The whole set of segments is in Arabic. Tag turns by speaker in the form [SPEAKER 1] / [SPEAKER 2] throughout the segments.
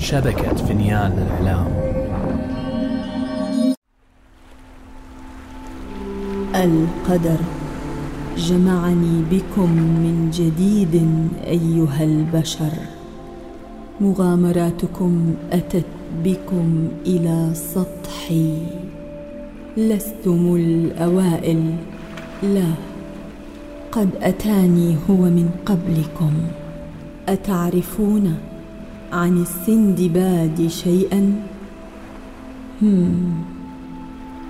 [SPEAKER 1] شبكة فنيان الإعلام
[SPEAKER 2] القدر. جمعني بكم من جديد أيها البشر. مغامراتكم أتت بكم إلى سطحي. لستم الأوائل. لا قد أتاني هو من قبلكم. أتعرفون؟ عن السندباد شيئا. هم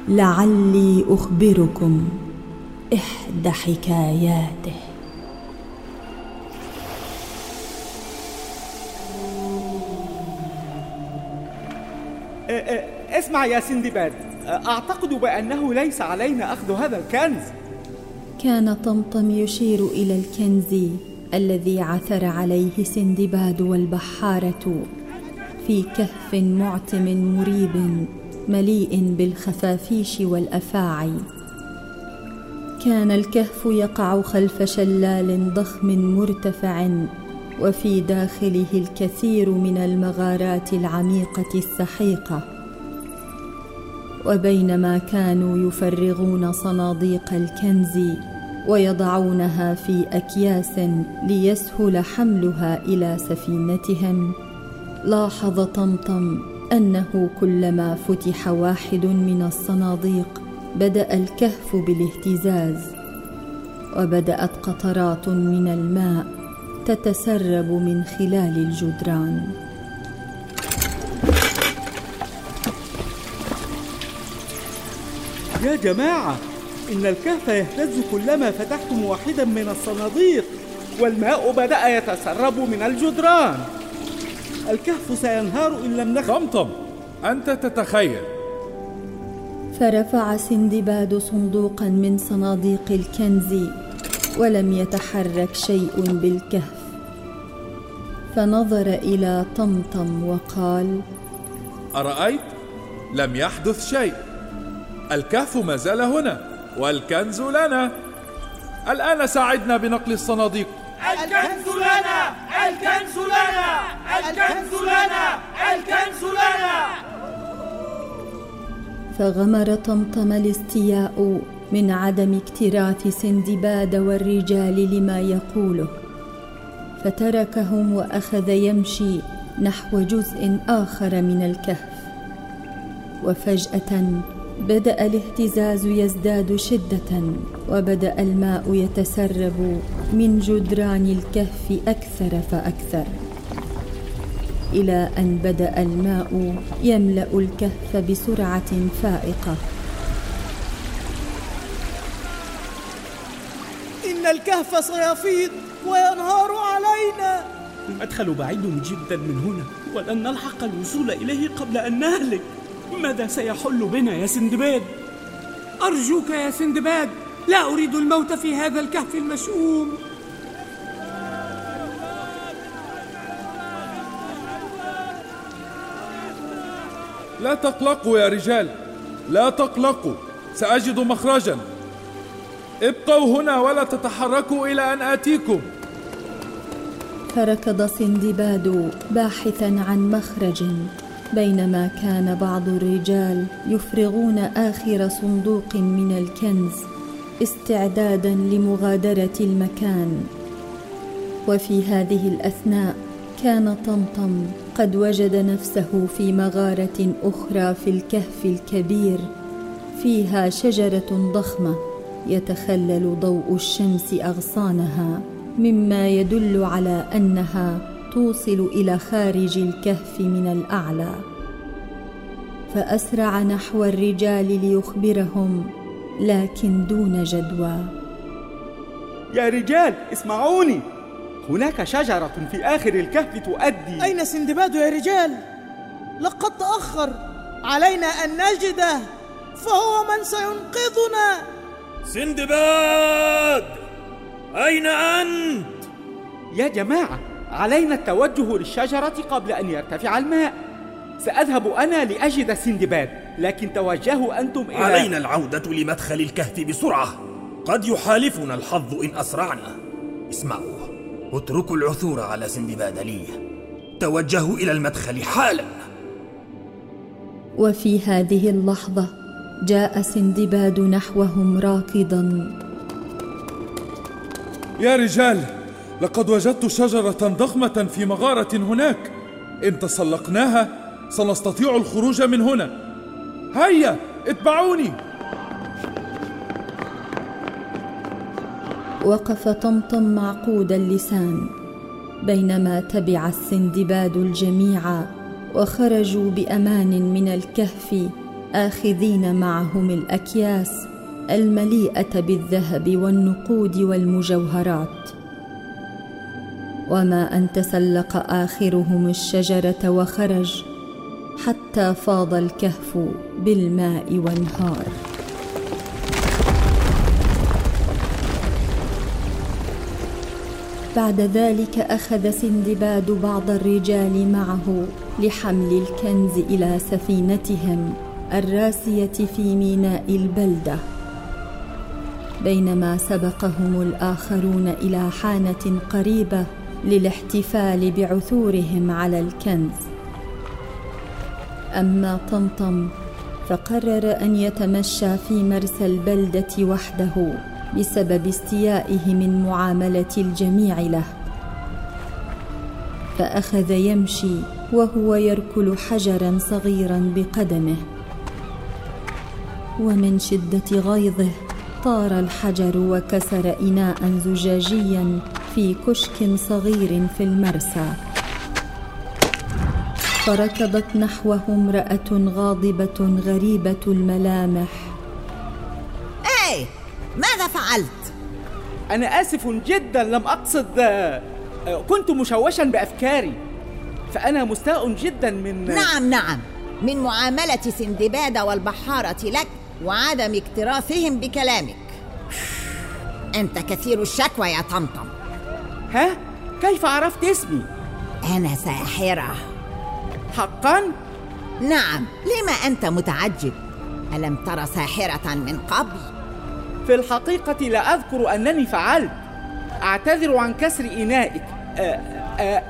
[SPEAKER 2] لعلي أخبركم إحدى حكاياته.
[SPEAKER 3] اسمع يا سندباد أعتقد بأنه ليس علينا أخذ هذا الكنز.
[SPEAKER 2] كان طمطم يشير إلى الكنز. الذي عثر عليه سندباد والبحارة في كهف معتم مريب مليء بالخفافيش والأفاعي. كان الكهف يقع خلف شلال ضخم مرتفع وفي داخله الكثير من المغارات العميقة السحيقة. وبينما كانوا يفرغون صناديق الكنز ويضعونها في أكياس ليسهل حملها إلى سفينتهم لاحظ طمطم أنه كلما فتح واحد من الصناديق بدأ الكهف بالاهتزاز وبدأت قطرات من الماء تتسرب من خلال الجدران.
[SPEAKER 3] يا جماعة إن الكهف يهتز كلما فتحتم واحدا من الصناديق والماء بدأ يتسرب من الجدران. الكهف سينهار إن لم نخ
[SPEAKER 4] طمطم أنت تتخيل.
[SPEAKER 2] فرفع سندباد صندوقا من صناديق الكنز ولم يتحرك شيء بالكهف. فنظر إلى طمطم وقال
[SPEAKER 4] أرأيت؟ لم يحدث شيء. الكهف ما زال هنا. والكنز لنا. الآن ساعدنا بنقل الصناديق.
[SPEAKER 5] الكنز لنا الكنز لنا الكنز لنا الكنز لنا.
[SPEAKER 2] فغمر طمطم الاستياء من عدم اكتراث سندباد والرجال لما يقوله. فتركهم وأخذ يمشي نحو جزء آخر من الكهف. وفجأة بدأ الاهتزاز يزداد شدة وبدأ الماء يتسرب من جدران الكهف أكثر فأكثر إلى أن بدأ الماء يملأ الكهف بسرعة فائقة.
[SPEAKER 5] إن الكهف سيفيض وينهار علينا.
[SPEAKER 6] المدخل بعيد جدا من هنا ولن نلحق الوصول إليه قبل أن نهلك. ماذا سيحل بنا يا سندباد؟
[SPEAKER 7] أرجوك يا سندباد لا أريد الموت في هذا الكهف المشؤوم.
[SPEAKER 4] لا تقلقوا يا رجال لا تقلقوا سأجد مخرجا. ابقوا هنا ولا تتحركوا إلى أن آتيكم.
[SPEAKER 2] فركض سندباد باحثا عن مخرج. بينما كان بعض الرجال يفرغون آخر صندوق من الكنز استعدادا لمغادرة المكان. وفي هذه الأثناء كان طمطم قد وجد نفسه في مغارة أخرى في الكهف الكبير فيها شجرة ضخمة يتخلل ضوء الشمس أغصانها مما يدل على أنها توصل إلى خارج الكهف من الأعلى. فأسرع نحو الرجال ليخبرهم لكن دون جدوى.
[SPEAKER 3] يا رجال اسمعوني. هناك شجرة في آخر الكهف تؤدي.
[SPEAKER 5] أين سندباد يا رجال؟ لقد تأخر. علينا أن نجده فهو من سينقذنا.
[SPEAKER 8] سندباد أين أنت؟
[SPEAKER 3] يا جماعة علينا التوجه للشجرة قبل أن يرتفع الماء. سأذهب أنا لأجد سندباد لكن توجهوا أنتم إلى
[SPEAKER 8] علينا العودة لمدخل الكهف بسرعة. قد يحالفنا الحظ إن أسرعنا. اسمعوا اتركوا العثور على سندباد لي. توجهوا إلى المدخل حالا.
[SPEAKER 2] وفي هذه اللحظة جاء سندباد نحوهم راكضا.
[SPEAKER 4] يا رجال لقد وجدت شجرة ضخمة في مغارة هناك. إن تسلقناها سنستطيع الخروج من هنا. هيا اتبعوني.
[SPEAKER 2] وقف طمطم معقود اللسان بينما تبع السندباد الجميع وخرجوا بأمان من الكهف آخذين معهم الأكياس المليئة بالذهب والنقود والمجوهرات. وما أن تسلق آخرهم الشجرة وخرج حتى فاض الكهف بالماء وانهار بعد ذلك أخذ سندباد بعض الرجال معه لحمل الكنز إلى سفينتهم الراسية في ميناء البلدة بينما سبقهم الآخرون إلى حانة قريبة للاحتفال بعثورهم على الكنز. أما طمطم فقرر أن يتمشى في مرسى البلدة وحده بسبب استيائه من معاملة الجميع له. فأخذ يمشي وهو يركل حجرا صغيرا بقدمه. ومن شدة غيظه طار الحجر وكسر إناء زجاجيا في كشك صغير في المرسى. فركضت نحوه امراه غاضبة غريبة الملامح.
[SPEAKER 9] إيه ماذا فعلت؟
[SPEAKER 3] أنا آسف جدا لم أقصد. آه، كنت مشوشا بأفكاري. فأنا مستاء جدا من
[SPEAKER 9] نعم نعم. من معاملة سندباد والبحارة لك وعدم اكتراثهم بكلامك. أنت كثير الشكوى يا طمطم.
[SPEAKER 3] ها؟ كيف عرفت اسمي؟
[SPEAKER 9] أنا ساحرة.
[SPEAKER 3] حقا؟
[SPEAKER 9] نعم لما أنت متعجب؟ ألم تر ساحرة من قبل؟
[SPEAKER 3] في الحقيقة لا أذكر أنني فعلت. أعتذر عن كسر إنائك. آه، آه،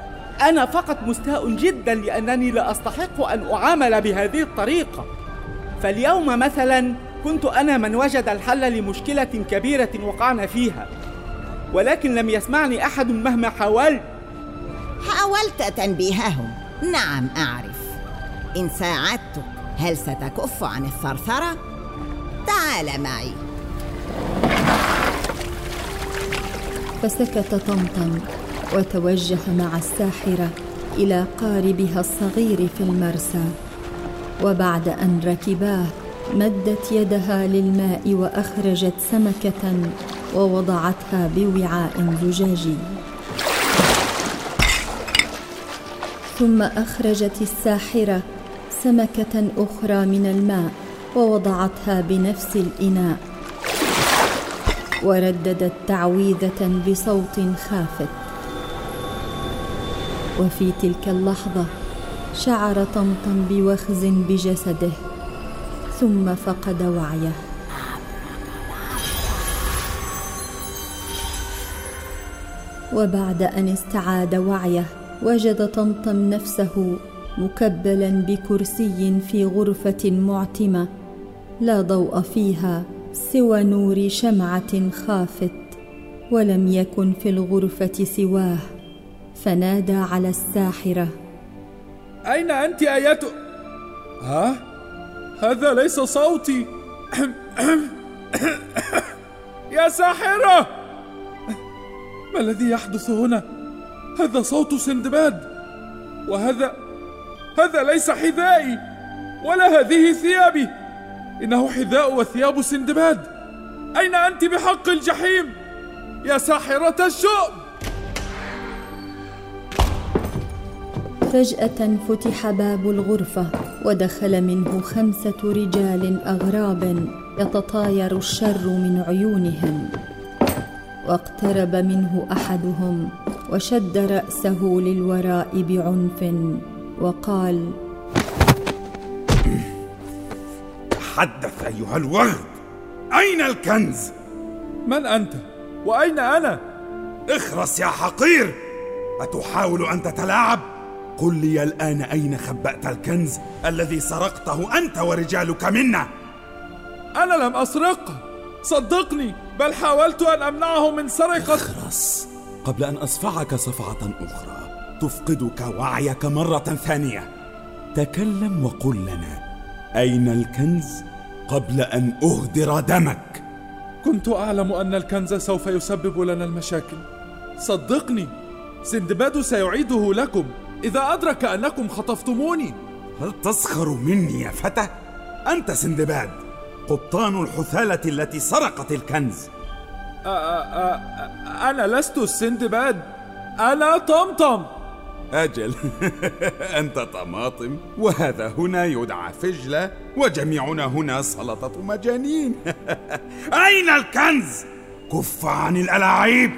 [SPEAKER 3] أنا فقط مستاء جدا لأنني لا أستحق أن أعامل بهذه الطريقة. فاليوم مثلا كنت أنا من وجد الحل لمشكلة كبيرة وقعنا فيها. ولكن لم يسمعني أحد مهما حاولت.
[SPEAKER 9] حاولت تنبيههم نعم أعرف. إن ساعدتك هل ستكف عن الثرثرة؟ تعال معي.
[SPEAKER 2] فسكت طمطم وتوجه مع الساحرة إلى قاربها الصغير في المرسى. وبعد أن ركباه مدت يدها للماء وأخرجت سمكة ووضعتها بوعاء زجاجي. ثم أخرجت الساحرة سمكة أخرى من الماء ووضعتها بنفس الإناء. ورددت تعويذة بصوت خافت. وفي تلك اللحظة شعر طمطم بوخز بجسده ثم فقد وعيه. وبعد أن استعاد وعيه وجد طمطم نفسه مكبلا بكرسي في غرفة معتمة لا ضوء فيها سوى نور شمعة خافت ولم يكن في الغرفة سواه فنادى على الساحرة
[SPEAKER 4] أين أنت أيتها؟ ها؟ هذا ليس صوتي يا ساحرة ما الذي يحدث هنا؟ هذا صوت سندباد. وهذا هذا ليس حذائي ولا هذه ثيابي. إنه حذاء وثياب سندباد. أين أنت بحق الجحيم؟ يا ساحرة الشؤم!
[SPEAKER 2] فجأة فتح باب الغرفة ودخل منه خمسة رجال أغراب يتطاير الشر من عيونهم. واقترب منه أحدهم وشد رأسه للوراء بعنف وقال
[SPEAKER 10] تحدث أيها الورد أين الكنز؟
[SPEAKER 4] من أنت؟ وأين أنا؟
[SPEAKER 10] اخرس يا حقير أتحاول أن تتلاعب؟ قل لي الآن أين خبأت الكنز الذي سرقته أنت ورجالك منا
[SPEAKER 4] أنا لم أسرقه صدقني بل حاولت أن أمنعه من سرقة
[SPEAKER 10] اخرس قبل أن أصفعك صفعة أخرى تفقدك وعيك مرة ثانية. تكلم وقل لنا أين الكنز قبل أن أهدر دمك؟
[SPEAKER 4] كنت أعلم أن الكنز سوف يسبب لنا المشاكل. صدقني سندباد سيعيده لكم. إذا أدرك أنكم خطفتموني.
[SPEAKER 10] هل تسخر مني يا فتى؟ أنت سندباد. قبطان الحثالة التي سرقت الكنز.
[SPEAKER 4] أ- أ- أ- أنا لست السندباد. أنا طمطم
[SPEAKER 10] أجل. أنت طماطم وهذا هنا يدعى فجلة وجميعنا هنا سلطة مجانين. أين الكنز؟ كف عن الألاعيب.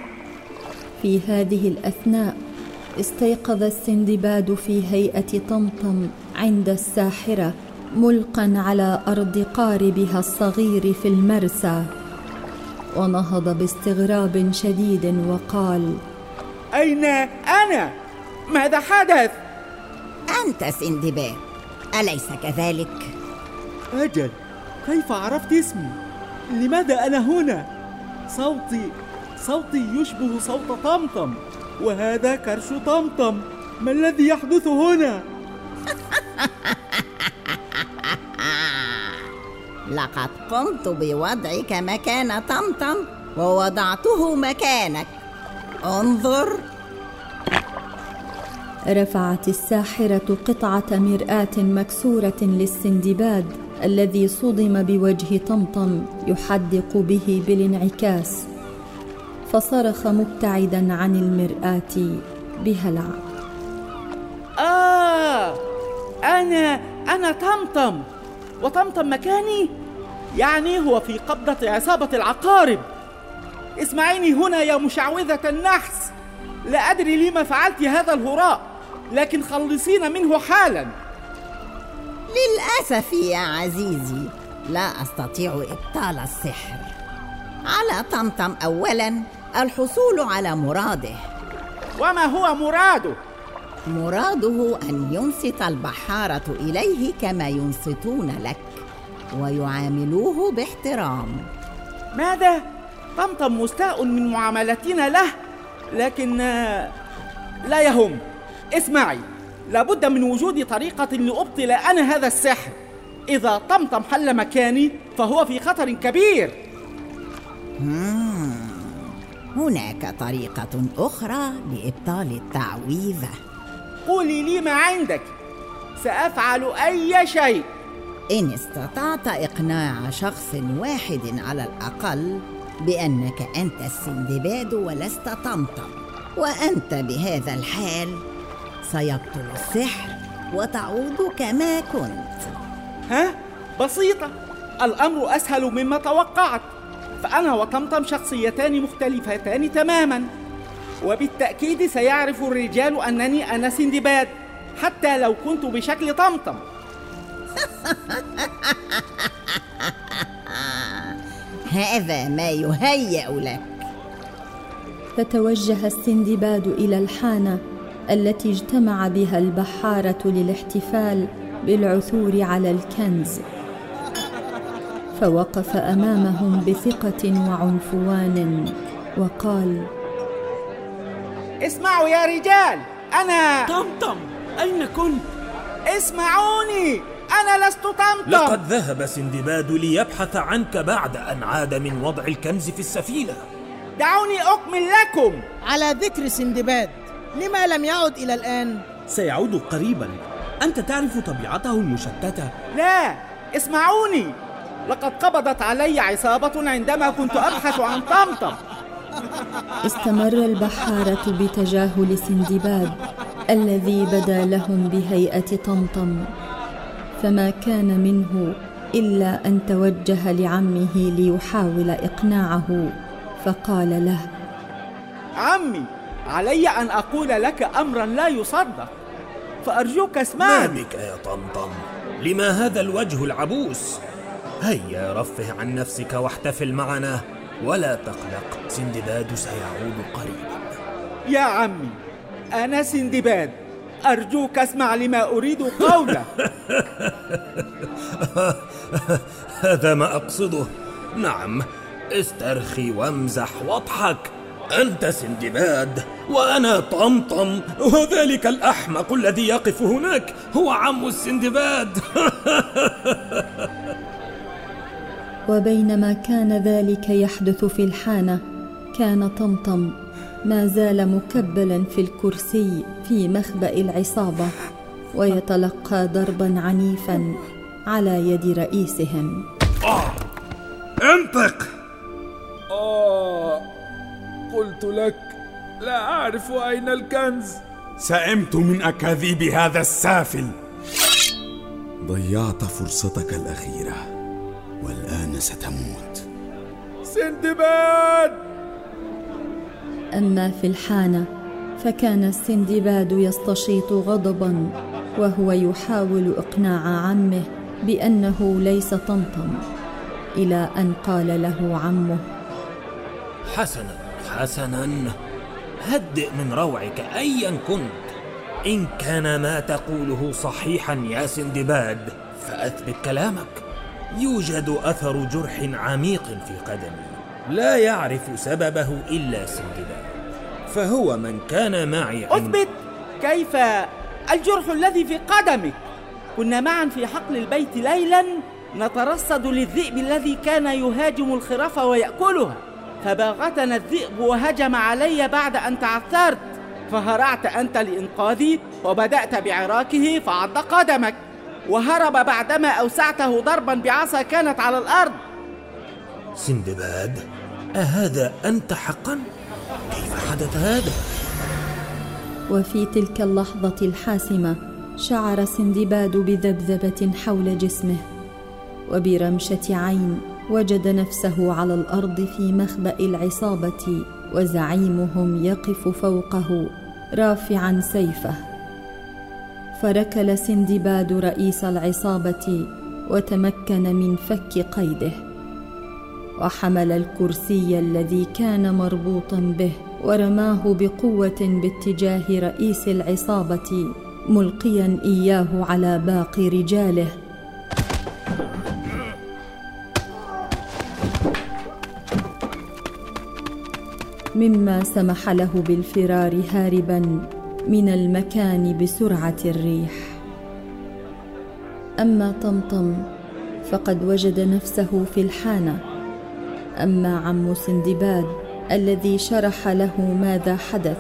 [SPEAKER 2] في هذه الأثناء استيقظ السندباد في هيئة طمطم عند الساحرة. ملقا على أرض قاربها الصغير في المرسى ونهض باستغراب شديد وقال
[SPEAKER 3] أين أنا؟ ماذا حدث؟
[SPEAKER 9] أنت سندباد أليس كذلك؟
[SPEAKER 3] أجل كيف عرفت اسمي؟ لماذا أنا هنا؟ صوتي صوتي يشبه صوت طمطم وهذا كرش طمطم ما الذي يحدث هنا؟
[SPEAKER 9] لقد قمت بوضعك مكان طمطم ووضعته مكانك. انظر.
[SPEAKER 2] رفعت الساحرة قطعة مرآة مكسورة للسندباد الذي صدم بوجه طمطم يحدق به بالانعكاس. فصرخ مبتعدا عن المرآة بهلع.
[SPEAKER 3] آه أنا أنا طمطم. وطمطم مكاني؟ يعني هو في قبضة عصابة العقارب. اسمعيني هنا يا مشعوذة النحس. لا أدري لما فعلت هذا الهراء لكن خلصينا منه حالا.
[SPEAKER 9] للأسف يا عزيزي لا أستطيع إبطال السحر. على طمطم أولا الحصول على مراده.
[SPEAKER 3] وما هو مراده؟
[SPEAKER 9] مراده أن ينصت البحارة إليه كما ينصتون لك. ويعاملوه باحترام.
[SPEAKER 3] ماذا؟ طمطم مستاء من معاملتنا له لكن آه، لا يهم. اسمعي لابد من وجود طريقة لأبطل أنا هذا السحر. إذا طمطم حل مكاني فهو في خطر كبير.
[SPEAKER 9] مم. هناك طريقة أخرى لإبطال التعويذة.
[SPEAKER 3] قولي لي ما عندك. سأفعل أي شيء.
[SPEAKER 9] إن استطعت إقناع شخص واحد على الأقل بأنك أنت السندباد ولست طمطم وأنت بهذا الحال سيبطل السحر وتعود كما كنت.
[SPEAKER 3] ها؟ بسيطة. الأمر أسهل مما توقعت. فأنا وطمطم شخصيتان مختلفتان تماما. وبالتأكيد سيعرف الرجال أنني أنا سندباد حتى لو كنت بشكل طمطم
[SPEAKER 9] هذا ما يهيأ لك.
[SPEAKER 2] فتوجه السندباد إلى الحانة التي اجتمع بها البحارة للاحتفال بالعثور على الكنز. فوقف أمامهم بثقة وعنفوان وقال
[SPEAKER 3] اسمعوا يا رجال أنا
[SPEAKER 6] طمطم أين كنت؟
[SPEAKER 3] اسمعوني. أنا لست طمطم
[SPEAKER 8] لقد ذهب سندباد ليبحث عنك بعد أن عاد من وضع الكنز في السفينة.
[SPEAKER 3] دعوني أكمل لكم.
[SPEAKER 5] على ذكر سندباد لما لم يعد إلى الآن؟
[SPEAKER 6] سيعود قريبا. أنت تعرف طبيعته المشتتة؟
[SPEAKER 3] لا اسمعوني. لقد قبضت علي عصابة عندما كنت أبحث عن طمطم.
[SPEAKER 2] استمر البحارة بتجاهل سندباد الذي بدا لهم بهيئة طمطم. فما كان منه إلا أن توجه لعمه ليحاول إقناعه فقال له
[SPEAKER 3] عمي علي أن أقول لك أمرا لا يصدق. فأرجوك
[SPEAKER 8] ما
[SPEAKER 3] اسمعني
[SPEAKER 8] بك يا طمطم؟ لما هذا الوجه العبوس؟ هيا رفه عن نفسك واحتفل معنا ولا تقلق سندباد سيعود قريبا.
[SPEAKER 3] يا عمي أنا سندباد. أرجوك اسمع لما أريد قوله.
[SPEAKER 8] هذا ما أقصده. نعم استرخي وامزح واضحك. أنت سندباد وأنا طمطم. وذلك الأحمق الذي يقف هناك. هو عم السندباد.
[SPEAKER 2] وبينما كان ذلك يحدث في الحانة كان طمطم ما زال مكبلا في الكرسي في مخبأ العصابة ويتلقى ضربا عنيفا على يد رئيسهم.
[SPEAKER 4] آه. انطق! آه قلت لك لا أعرف أين الكنز.
[SPEAKER 10] سئمت من أكاذيب هذا السافل. ضيعت فرصتك الأخيرة والآن ستموت.
[SPEAKER 4] سندباد!
[SPEAKER 2] أما في الحانة فكان السندباد يستشيط غضبا وهو يحاول إقناع عمه بأنه ليس طمطم إلى أن قال له عمه
[SPEAKER 8] حسنا حسنا هدئ من روعك أيا كنت إن كان ما تقوله صحيحا يا سندباد فأثبت كلامك يوجد أثر جرح عميق في قدمي. لا يعرف سببه إلا سندباد فهو من كان معي
[SPEAKER 3] أثبت كيف الجرح الذي في قدمك. كنا معا في حقل البيت ليلا نترصد للذئب الذي كان يهاجم الخراف ويأكلها. فباغتنا الذئب وهجم علي بعد أن تعثرت. فهرعت أنت لإنقاذي وبدأت بعراكه فعض قدمك. وهرب بعدما أوسعته ضربا بعصا كانت على الأرض.
[SPEAKER 8] سندباد أهذا أنت حقا؟ كيف حدث هذا؟
[SPEAKER 2] وفي تلك اللحظة الحاسمة شعر سندباد بذبذبة حول جسمه وبرمشة عين وجد نفسه على الأرض في مخبأ العصابة وزعيمهم يقف فوقه رافعا سيفه فركل سندباد رئيس العصابة وتمكن من فك قيده وحمل الكرسي الذي كان مربوطا به ورماه بقوة باتجاه رئيس العصابة ملقيا إياه على باقي رجاله. مما سمح له بالفرار هاربا من المكان بسرعة الريح. أما طمطم فقد وجد نفسه في الحانة. أما عم سندباد الذي شرح له ماذا حدث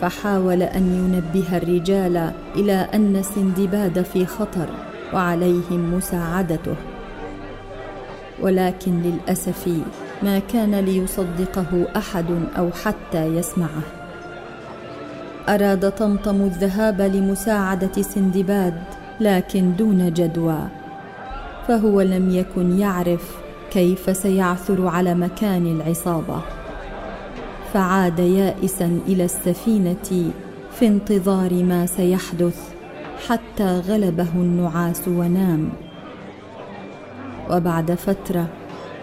[SPEAKER 2] فحاول أن ينبه الرجال إلى أن سندباد في خطر وعليهم مساعدته. ولكن للأسف ما كان ليصدقه أحد أو حتى يسمعه. أراد طمطم الذهاب لمساعدة سندباد لكن دون جدوى فهو لم يكن يعرف كيف سيعثر على مكان العصابة؟ فعاد يائسا إلى السفينة في انتظار ما سيحدث حتى غلبه النعاس ونام. وبعد فترة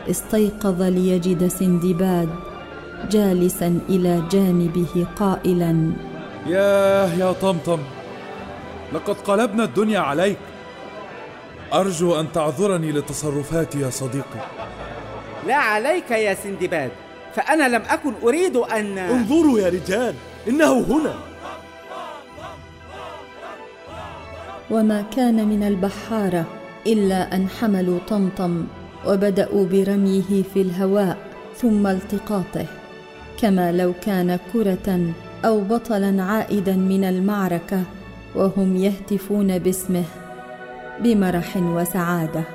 [SPEAKER 2] استيقظ ليجد سندباد جالسا إلى جانبه قائلا
[SPEAKER 4] ياه يا طمطم لقد قلبنا الدنيا عليك. أرجو أن تعذرني لتصرفاتي يا صديقي.
[SPEAKER 3] لا عليك يا سندباد فأنا لم أكن أريد ان
[SPEAKER 6] انظروا يا رجال إنه هنا.
[SPEAKER 2] وما كان من البحارة إلا أن حملوا طمطم وبدأوا برميه في الهواء ثم التقاطه كما لو كان كرة أو بطلا عائدا من المعركة وهم يهتفون باسمه. بمرح وسعادة.